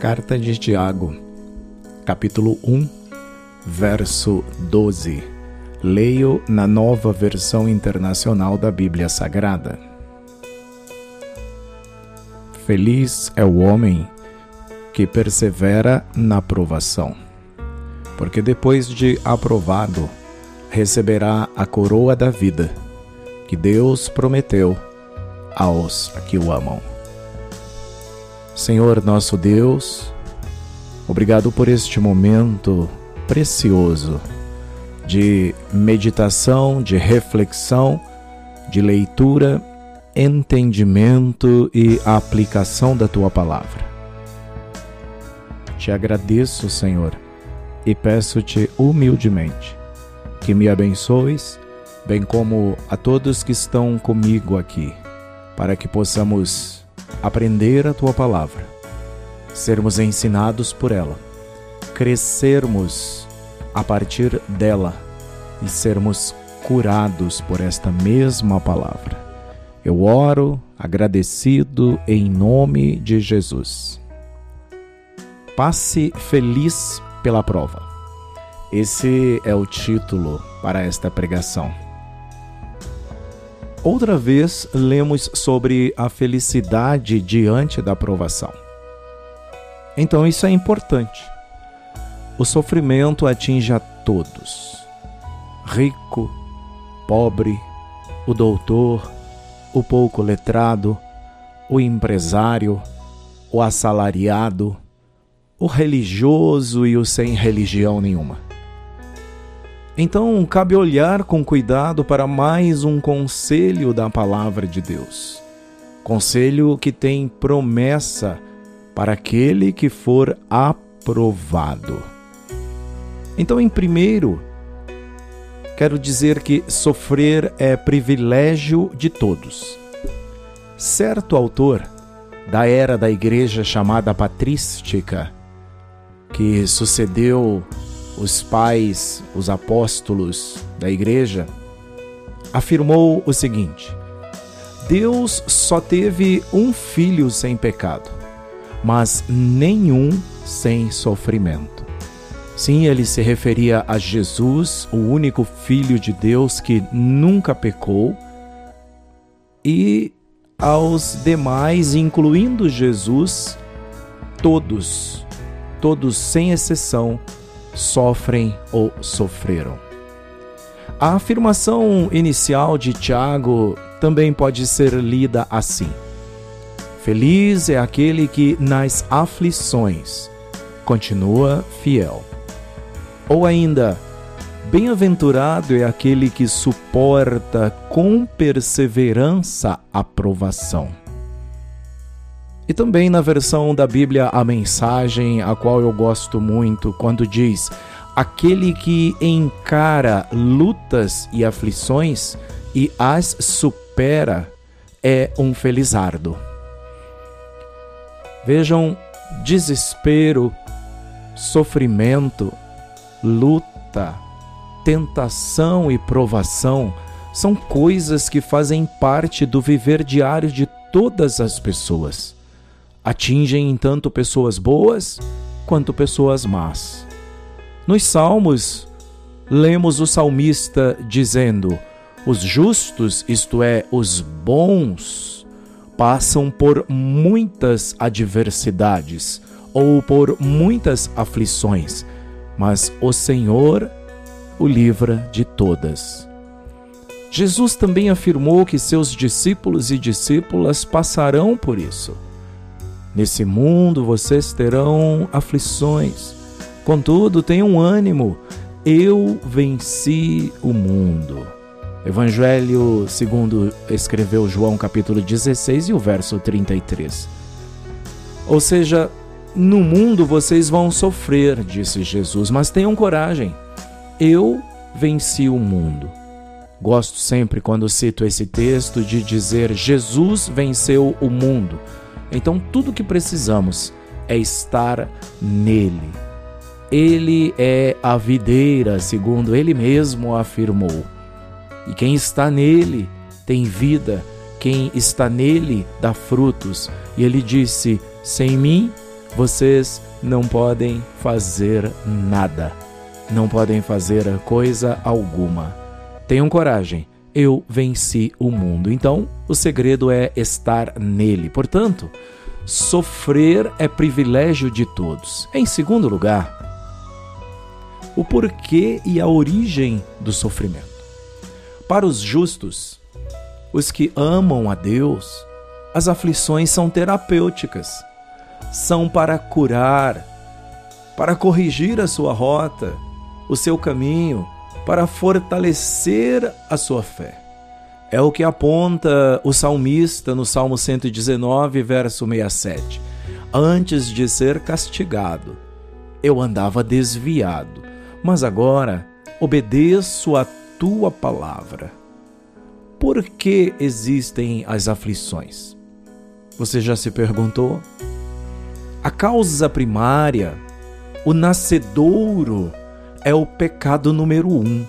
Carta de Tiago, capítulo 1, verso 12. Leio na nova versão internacional da Bíblia Sagrada. Feliz é o homem que persevera na provação, porque depois de aprovado, receberá a coroa da vida que Deus prometeu aos que o amam. Senhor nosso Deus, obrigado por este momento precioso de meditação, de reflexão, de leitura, entendimento e aplicação da tua palavra. Te agradeço, Senhor, e peço-te humildemente que me abençoes, bem como a todos que estão comigo aqui, para que possamos aprender a tua palavra, sermos ensinados por ela, crescermos a partir dela e sermos curados por esta mesma palavra. Eu oro agradecido em nome de Jesus. Passe feliz pela prova. Esse é o título para esta pregação. Outra vez lemos sobre a felicidade diante da provação. Então isso é importante. O sofrimento atinge a todos: rico, pobre, o doutor, o pouco letrado, o empresário, o assalariado, o religioso e o sem religião nenhuma. Então, cabe olhar com cuidado para mais um conselho da palavra de Deus. Conselho que tem promessa para aquele que for aprovado. Então, em primeiro, quero dizer que sofrer é privilégio de todos. Certo autor da era da igreja chamada patrística, que sucedeu os pais, os apóstolos da igreja, afirmou o seguinte: Deus só teve um filho sem pecado, mas nenhum sem sofrimento. Sim, ele se referia a Jesus, o único filho de Deus que nunca pecou, e aos demais, incluindo Jesus, todos, todos sem exceção, sofrem ou sofreram. A afirmação inicial de Tiago também pode ser lida assim: Feliz é aquele que nas aflições continua fiel. Ou ainda, Bem-aventurado é aquele que suporta com perseverança a provação. E também na versão da Bíblia a mensagem, a qual eu gosto muito, quando diz: aquele que encara lutas e aflições e as supera é um felizardo. Vejam, desespero, sofrimento, luta, tentação e provação são coisas que fazem parte do viver diário de todas as pessoas atingem tanto pessoas boas quanto pessoas más. Nos Salmos, lemos o salmista dizendo: Os justos, isto é, os bons, passam por muitas adversidades ou por muitas aflições, mas o Senhor o livra de todas. Jesus também afirmou que seus discípulos e discípulas passarão por isso. Nesse mundo vocês terão aflições. Contudo, tenham ânimo. Eu venci o mundo. Evangelho segundo escreveu João capítulo 16 e o verso 33. Ou seja, no mundo vocês vão sofrer, disse Jesus, mas tenham coragem. Eu venci o mundo. Gosto sempre quando cito esse texto de dizer Jesus venceu o mundo então, tudo que precisamos é estar nele. Ele é a videira, segundo ele mesmo afirmou. E quem está nele tem vida, quem está nele dá frutos. E ele disse: Sem mim vocês não podem fazer nada. Não podem fazer coisa alguma. Tenham coragem. Eu venci o mundo. Então, o segredo é estar nele. Portanto, sofrer é privilégio de todos. Em segundo lugar, o porquê e a origem do sofrimento. Para os justos, os que amam a Deus, as aflições são terapêuticas, são para curar, para corrigir a sua rota, o seu caminho, para fortalecer a sua fé. É o que aponta o salmista no Salmo 119, verso 67. Antes de ser castigado, eu andava desviado, mas agora obedeço a tua palavra. Por que existem as aflições? Você já se perguntou? A causa primária, o nascedouro, é o pecado número um,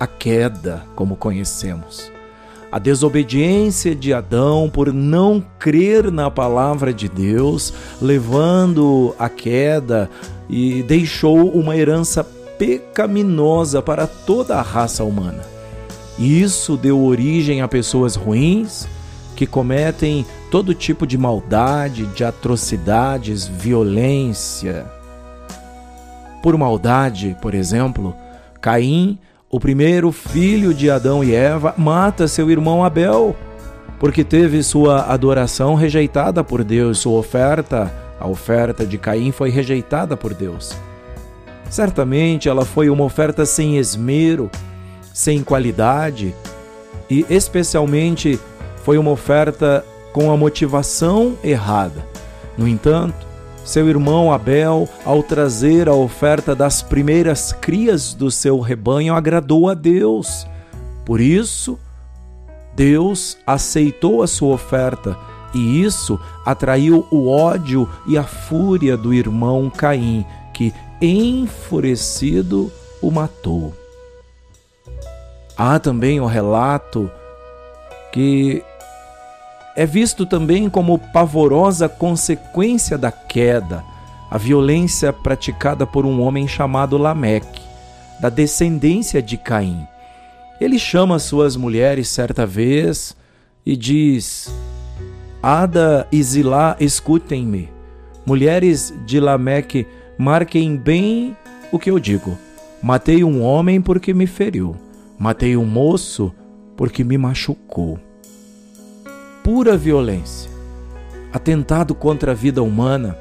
a queda, como conhecemos. A desobediência de Adão por não crer na palavra de Deus, levando a queda e deixou uma herança pecaminosa para toda a raça humana. Isso deu origem a pessoas ruins que cometem todo tipo de maldade, de atrocidades, violência. Por maldade, por exemplo, Caim, o primeiro filho de Adão e Eva, mata seu irmão Abel, porque teve sua adoração rejeitada por Deus, sua oferta, a oferta de Caim foi rejeitada por Deus. Certamente ela foi uma oferta sem esmero, sem qualidade e, especialmente, foi uma oferta com a motivação errada. No entanto, seu irmão Abel, ao trazer a oferta das primeiras crias do seu rebanho, agradou a Deus. Por isso, Deus aceitou a sua oferta e isso atraiu o ódio e a fúria do irmão Caim, que enfurecido, o matou. Há também o relato que é visto também como pavorosa consequência da queda, a violência praticada por um homem chamado Lameque, da descendência de Caim. Ele chama suas mulheres certa vez e diz: Ada e Zilá, escutem-me. Mulheres de Lameque, Marquem bem o que eu digo. Matei um homem porque me feriu. Matei um moço porque me machucou. Pura violência. Atentado contra a vida humana.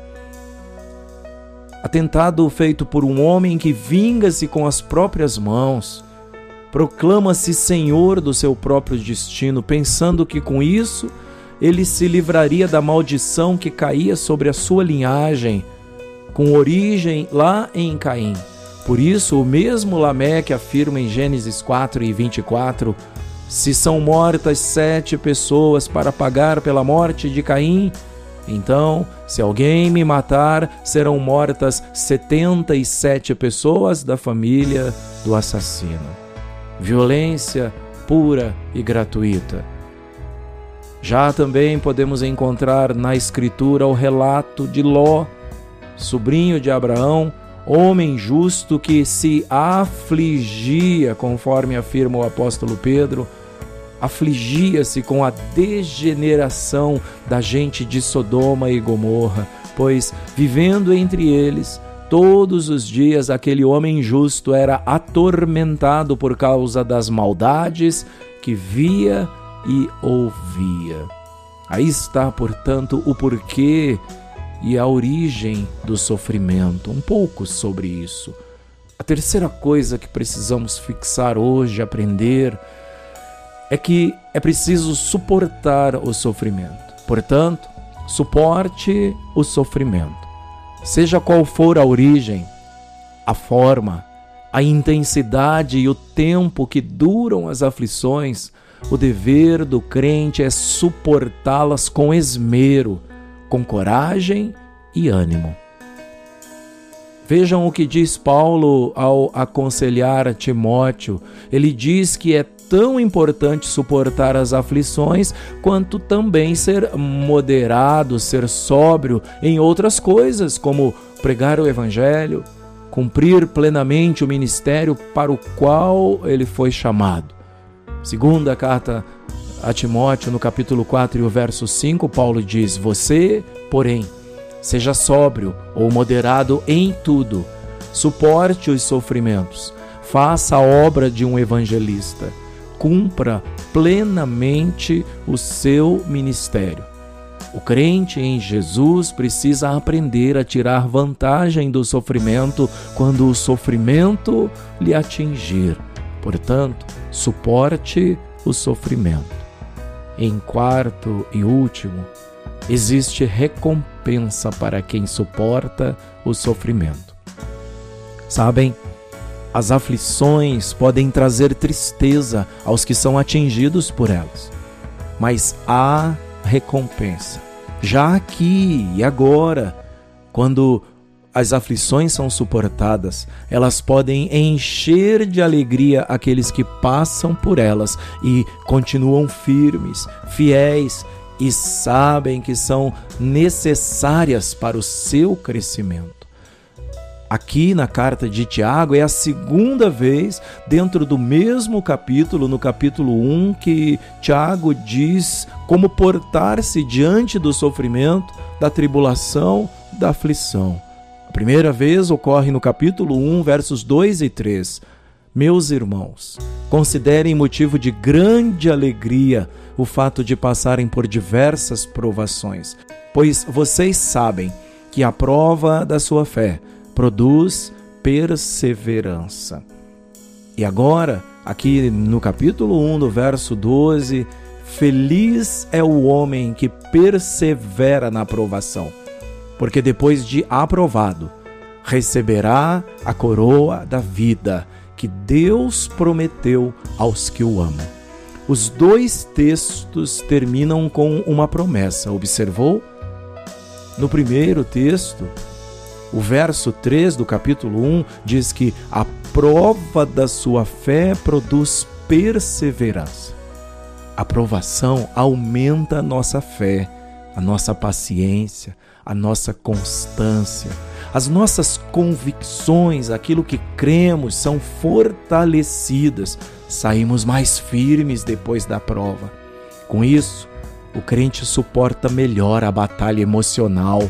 Atentado feito por um homem que vinga-se com as próprias mãos. Proclama-se senhor do seu próprio destino, pensando que com isso ele se livraria da maldição que caía sobre a sua linhagem com origem lá em Caim. Por isso, o mesmo Lameque afirma em Gênesis 4 e 24: Se são mortas sete pessoas para pagar pela morte de Caim, então, se alguém me matar, serão mortas setenta e sete pessoas da família do assassino. Violência pura e gratuita. Já também podemos encontrar na Escritura o relato de Ló, sobrinho de Abraão, homem justo que se afligia, conforme afirma o apóstolo Pedro, afligia-se com a degeneração da gente de Sodoma e Gomorra, pois vivendo entre eles, todos os dias aquele homem justo era atormentado por causa das maldades que via e ouvia. Aí está, portanto, o porquê e a origem do sofrimento, um pouco sobre isso. A terceira coisa que precisamos fixar hoje, aprender, é que é preciso suportar o sofrimento. Portanto, suporte o sofrimento. Seja qual for a origem, a forma, a intensidade e o tempo que duram as aflições, o dever do crente é suportá-las com esmero com coragem e ânimo. Vejam o que diz Paulo ao aconselhar Timóteo. Ele diz que é tão importante suportar as aflições quanto também ser moderado, ser sóbrio em outras coisas, como pregar o evangelho, cumprir plenamente o ministério para o qual ele foi chamado. Segunda carta a Timóteo, no capítulo 4 e o verso 5, Paulo diz: Você, porém, seja sóbrio ou moderado em tudo, suporte os sofrimentos, faça a obra de um evangelista, cumpra plenamente o seu ministério. O crente em Jesus precisa aprender a tirar vantagem do sofrimento quando o sofrimento lhe atingir. Portanto, suporte o sofrimento. Em quarto e último, existe recompensa para quem suporta o sofrimento. Sabem, as aflições podem trazer tristeza aos que são atingidos por elas, mas há recompensa. Já aqui e agora, quando as aflições são suportadas, elas podem encher de alegria aqueles que passam por elas e continuam firmes, fiéis e sabem que são necessárias para o seu crescimento. Aqui na carta de Tiago é a segunda vez dentro do mesmo capítulo, no capítulo 1, que Tiago diz como portar-se diante do sofrimento, da tribulação, da aflição primeira vez ocorre no capítulo 1, versos 2 e 3. Meus irmãos, considerem motivo de grande alegria o fato de passarem por diversas provações, pois vocês sabem que a prova da sua fé produz perseverança. E agora, aqui no capítulo 1, do verso 12, feliz é o homem que persevera na aprovação porque depois de aprovado, receberá a coroa da vida que Deus prometeu aos que o amam. Os dois textos terminam com uma promessa, observou? No primeiro texto, o verso 3 do capítulo 1 diz que a prova da sua fé produz perseverança. A provação aumenta a nossa fé, a nossa paciência, a nossa constância, as nossas convicções, aquilo que cremos, são fortalecidas, saímos mais firmes depois da prova. Com isso, o crente suporta melhor a batalha emocional,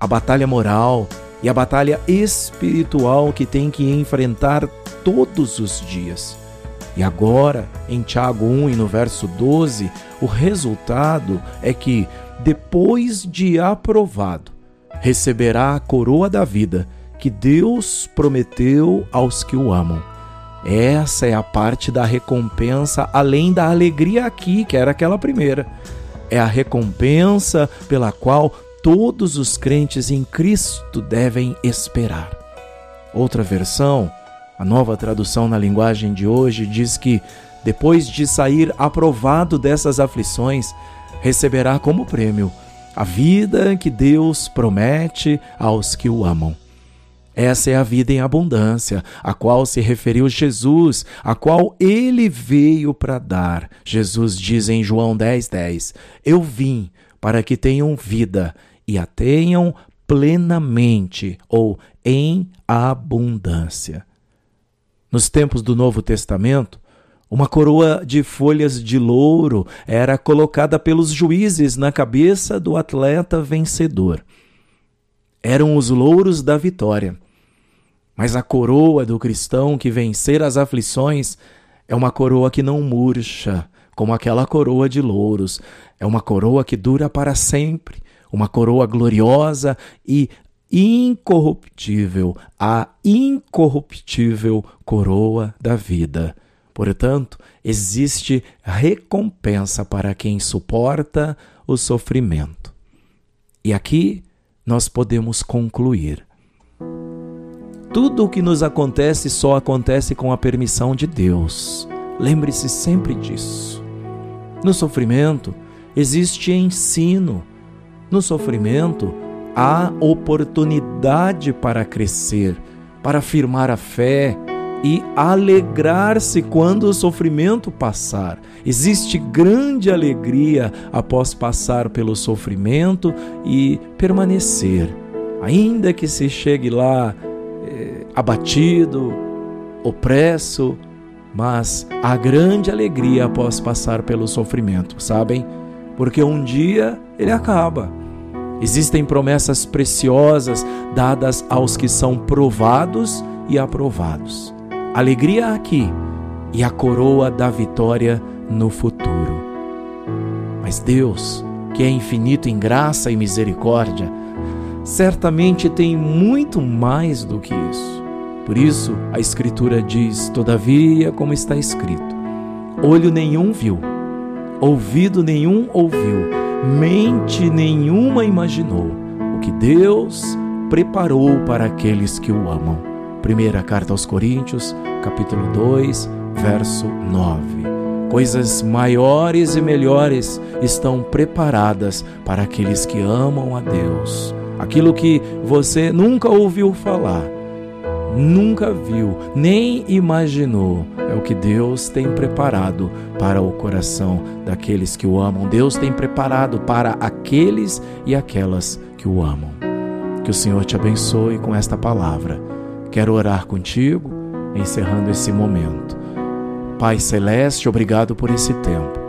a batalha moral e a batalha espiritual que tem que enfrentar todos os dias. E agora, em Tiago 1 e no verso 12, o resultado é que depois de aprovado, receberá a coroa da vida que Deus prometeu aos que o amam. Essa é a parte da recompensa, além da alegria aqui, que era aquela primeira. É a recompensa pela qual todos os crentes em Cristo devem esperar. Outra versão, a nova tradução na linguagem de hoje, diz que depois de sair aprovado dessas aflições, receberá como prêmio a vida que Deus promete aos que o amam. Essa é a vida em abundância, a qual se referiu Jesus, a qual ele veio para dar. Jesus diz em João 10,10: 10, Eu vim para que tenham vida e a tenham plenamente ou em abundância. Nos tempos do Novo Testamento, uma coroa de folhas de louro era colocada pelos juízes na cabeça do atleta vencedor. Eram os louros da vitória. Mas a coroa do cristão que vencer as aflições é uma coroa que não murcha, como aquela coroa de louros. É uma coroa que dura para sempre, uma coroa gloriosa e incorruptível, a incorruptível coroa da vida. Portanto, existe recompensa para quem suporta o sofrimento. E aqui nós podemos concluir. Tudo o que nos acontece só acontece com a permissão de Deus. Lembre-se sempre disso. No sofrimento existe ensino. No sofrimento há oportunidade para crescer, para afirmar a fé, e alegrar-se quando o sofrimento passar. Existe grande alegria após passar pelo sofrimento e permanecer, ainda que se chegue lá eh, abatido, opresso, mas há grande alegria após passar pelo sofrimento, sabem? Porque um dia ele acaba. Existem promessas preciosas dadas aos que são provados e aprovados. Alegria aqui e a coroa da vitória no futuro. Mas Deus, que é infinito em graça e misericórdia, certamente tem muito mais do que isso. Por isso, a Escritura diz: Todavia, como está escrito, olho nenhum viu, ouvido nenhum ouviu, mente nenhuma imaginou o que Deus preparou para aqueles que o amam. Primeira carta aos Coríntios, capítulo 2, verso 9 coisas maiores e melhores estão preparadas para aqueles que amam a Deus. Aquilo que você nunca ouviu falar, nunca viu, nem imaginou, é o que Deus tem preparado para o coração daqueles que o amam. Deus tem preparado para aqueles e aquelas que o amam. Que o Senhor te abençoe com esta palavra. Quero orar contigo, encerrando esse momento. Pai Celeste, obrigado por esse tempo.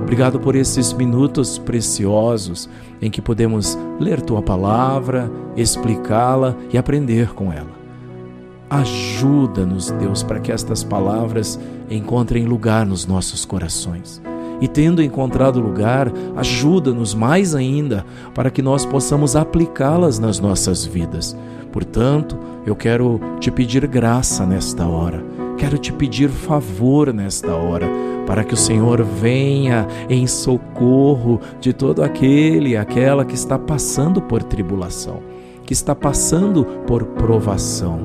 Obrigado por esses minutos preciosos em que podemos ler tua palavra, explicá-la e aprender com ela. Ajuda-nos, Deus, para que estas palavras encontrem lugar nos nossos corações. E tendo encontrado lugar, ajuda-nos mais ainda para que nós possamos aplicá-las nas nossas vidas. Portanto, eu quero te pedir graça nesta hora Quero te pedir favor nesta hora, para que o Senhor venha em socorro de todo aquele aquela que está passando por tribulação, que está passando por provação.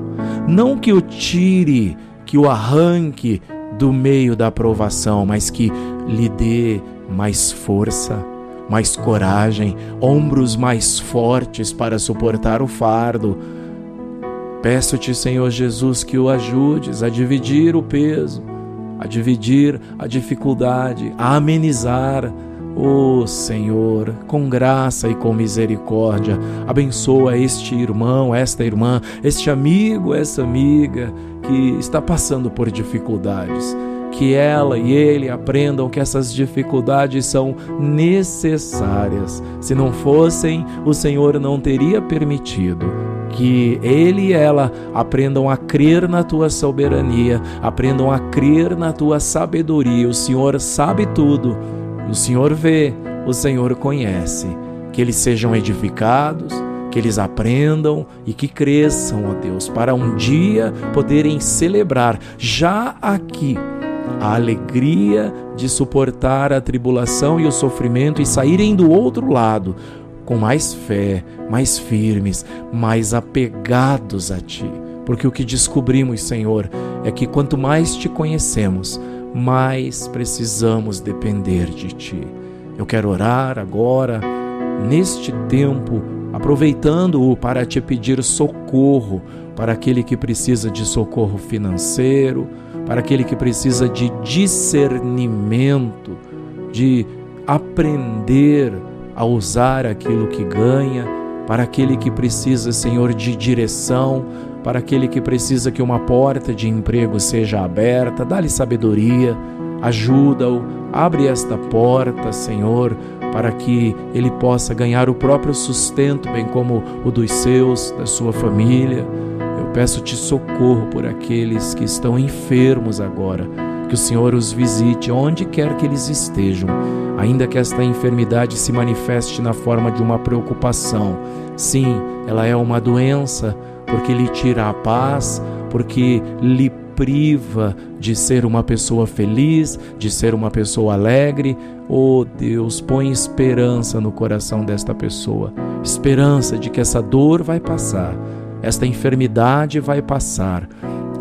Não que o tire, que o arranque do meio da provação, mas que lhe dê mais força, mais coragem, ombros mais fortes para suportar o fardo Peço-te, Senhor Jesus, que o ajudes a dividir o peso, a dividir a dificuldade, a amenizar. Ó oh, Senhor, com graça e com misericórdia, abençoa este irmão, esta irmã, este amigo, essa amiga que está passando por dificuldades. Que ela e ele aprendam que essas dificuldades são necessárias. Se não fossem, o Senhor não teria permitido que ele e ela aprendam a crer na tua soberania, aprendam a crer na tua sabedoria. O Senhor sabe tudo, o Senhor vê, o Senhor conhece. Que eles sejam edificados, que eles aprendam e que cresçam, ó Deus, para um dia poderem celebrar já aqui a alegria de suportar a tribulação e o sofrimento e saírem do outro lado com mais fé, mais firmes, mais apegados a Ti. Porque o que descobrimos, Senhor, é que quanto mais te conhecemos, mais precisamos depender de Ti. Eu quero orar agora, neste tempo, aproveitando-o para te pedir socorro para aquele que precisa de socorro financeiro, para aquele que precisa de discernimento, de aprender a usar aquilo que ganha, para aquele que precisa, Senhor, de direção, para aquele que precisa que uma porta de emprego seja aberta, dá-lhe sabedoria, ajuda-o, abre esta porta, Senhor, para que ele possa ganhar o próprio sustento, bem como o dos seus, da sua família. Eu peço-te socorro por aqueles que estão enfermos agora que o Senhor os visite onde quer que eles estejam, ainda que esta enfermidade se manifeste na forma de uma preocupação. Sim, ela é uma doença, porque lhe tira a paz, porque lhe priva de ser uma pessoa feliz, de ser uma pessoa alegre. Oh Deus, põe esperança no coração desta pessoa, esperança de que essa dor vai passar, esta enfermidade vai passar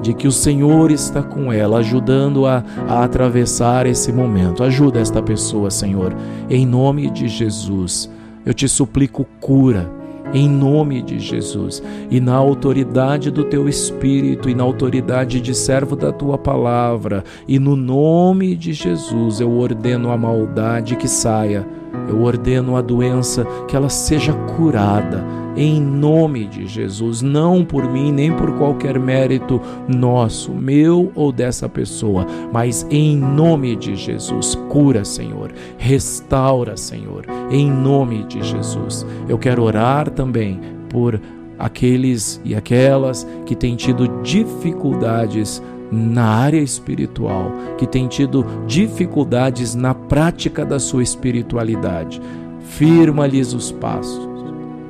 de que o Senhor está com ela, ajudando-a a atravessar esse momento. Ajuda esta pessoa, Senhor, em nome de Jesus. Eu te suplico cura, em nome de Jesus. E na autoridade do teu Espírito e na autoridade de servo da tua palavra, e no nome de Jesus, eu ordeno a maldade que saia, eu ordeno a doença que ela seja curada em nome de Jesus, não por mim nem por qualquer mérito nosso, meu ou dessa pessoa, mas em nome de Jesus. Cura, Senhor, restaura, Senhor, em nome de Jesus. Eu quero orar também por aqueles e aquelas que têm tido dificuldades na área espiritual, que têm tido dificuldades na prática da sua espiritualidade. Firma-lhes os passos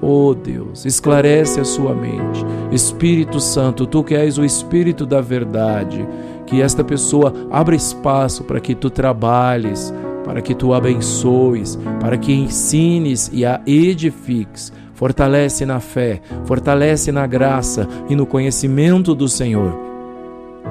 Oh Deus, esclarece a sua mente. Espírito Santo, tu que és o Espírito da verdade, que esta pessoa abra espaço para que tu trabalhes, para que tu abençoes, para que ensines e a edifiques. Fortalece na fé, fortalece na graça e no conhecimento do Senhor.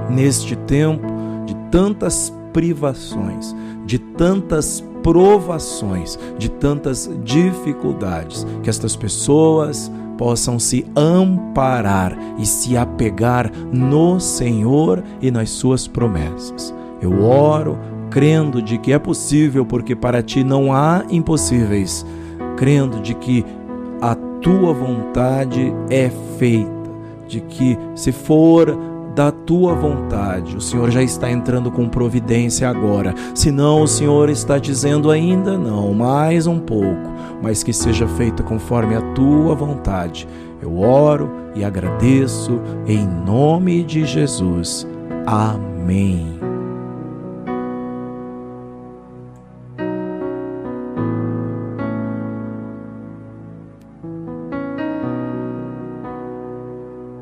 Neste tempo de tantas privações, de tantas provações, de tantas dificuldades, que estas pessoas possam se amparar e se apegar no Senhor e nas suas promessas. Eu oro crendo de que é possível, porque para ti não há impossíveis, crendo de que a tua vontade é feita, de que se for da tua vontade. O Senhor já está entrando com providência agora. Se não, o Senhor está dizendo ainda não, mais um pouco, mas que seja feita conforme a tua vontade. Eu oro e agradeço em nome de Jesus. Amém.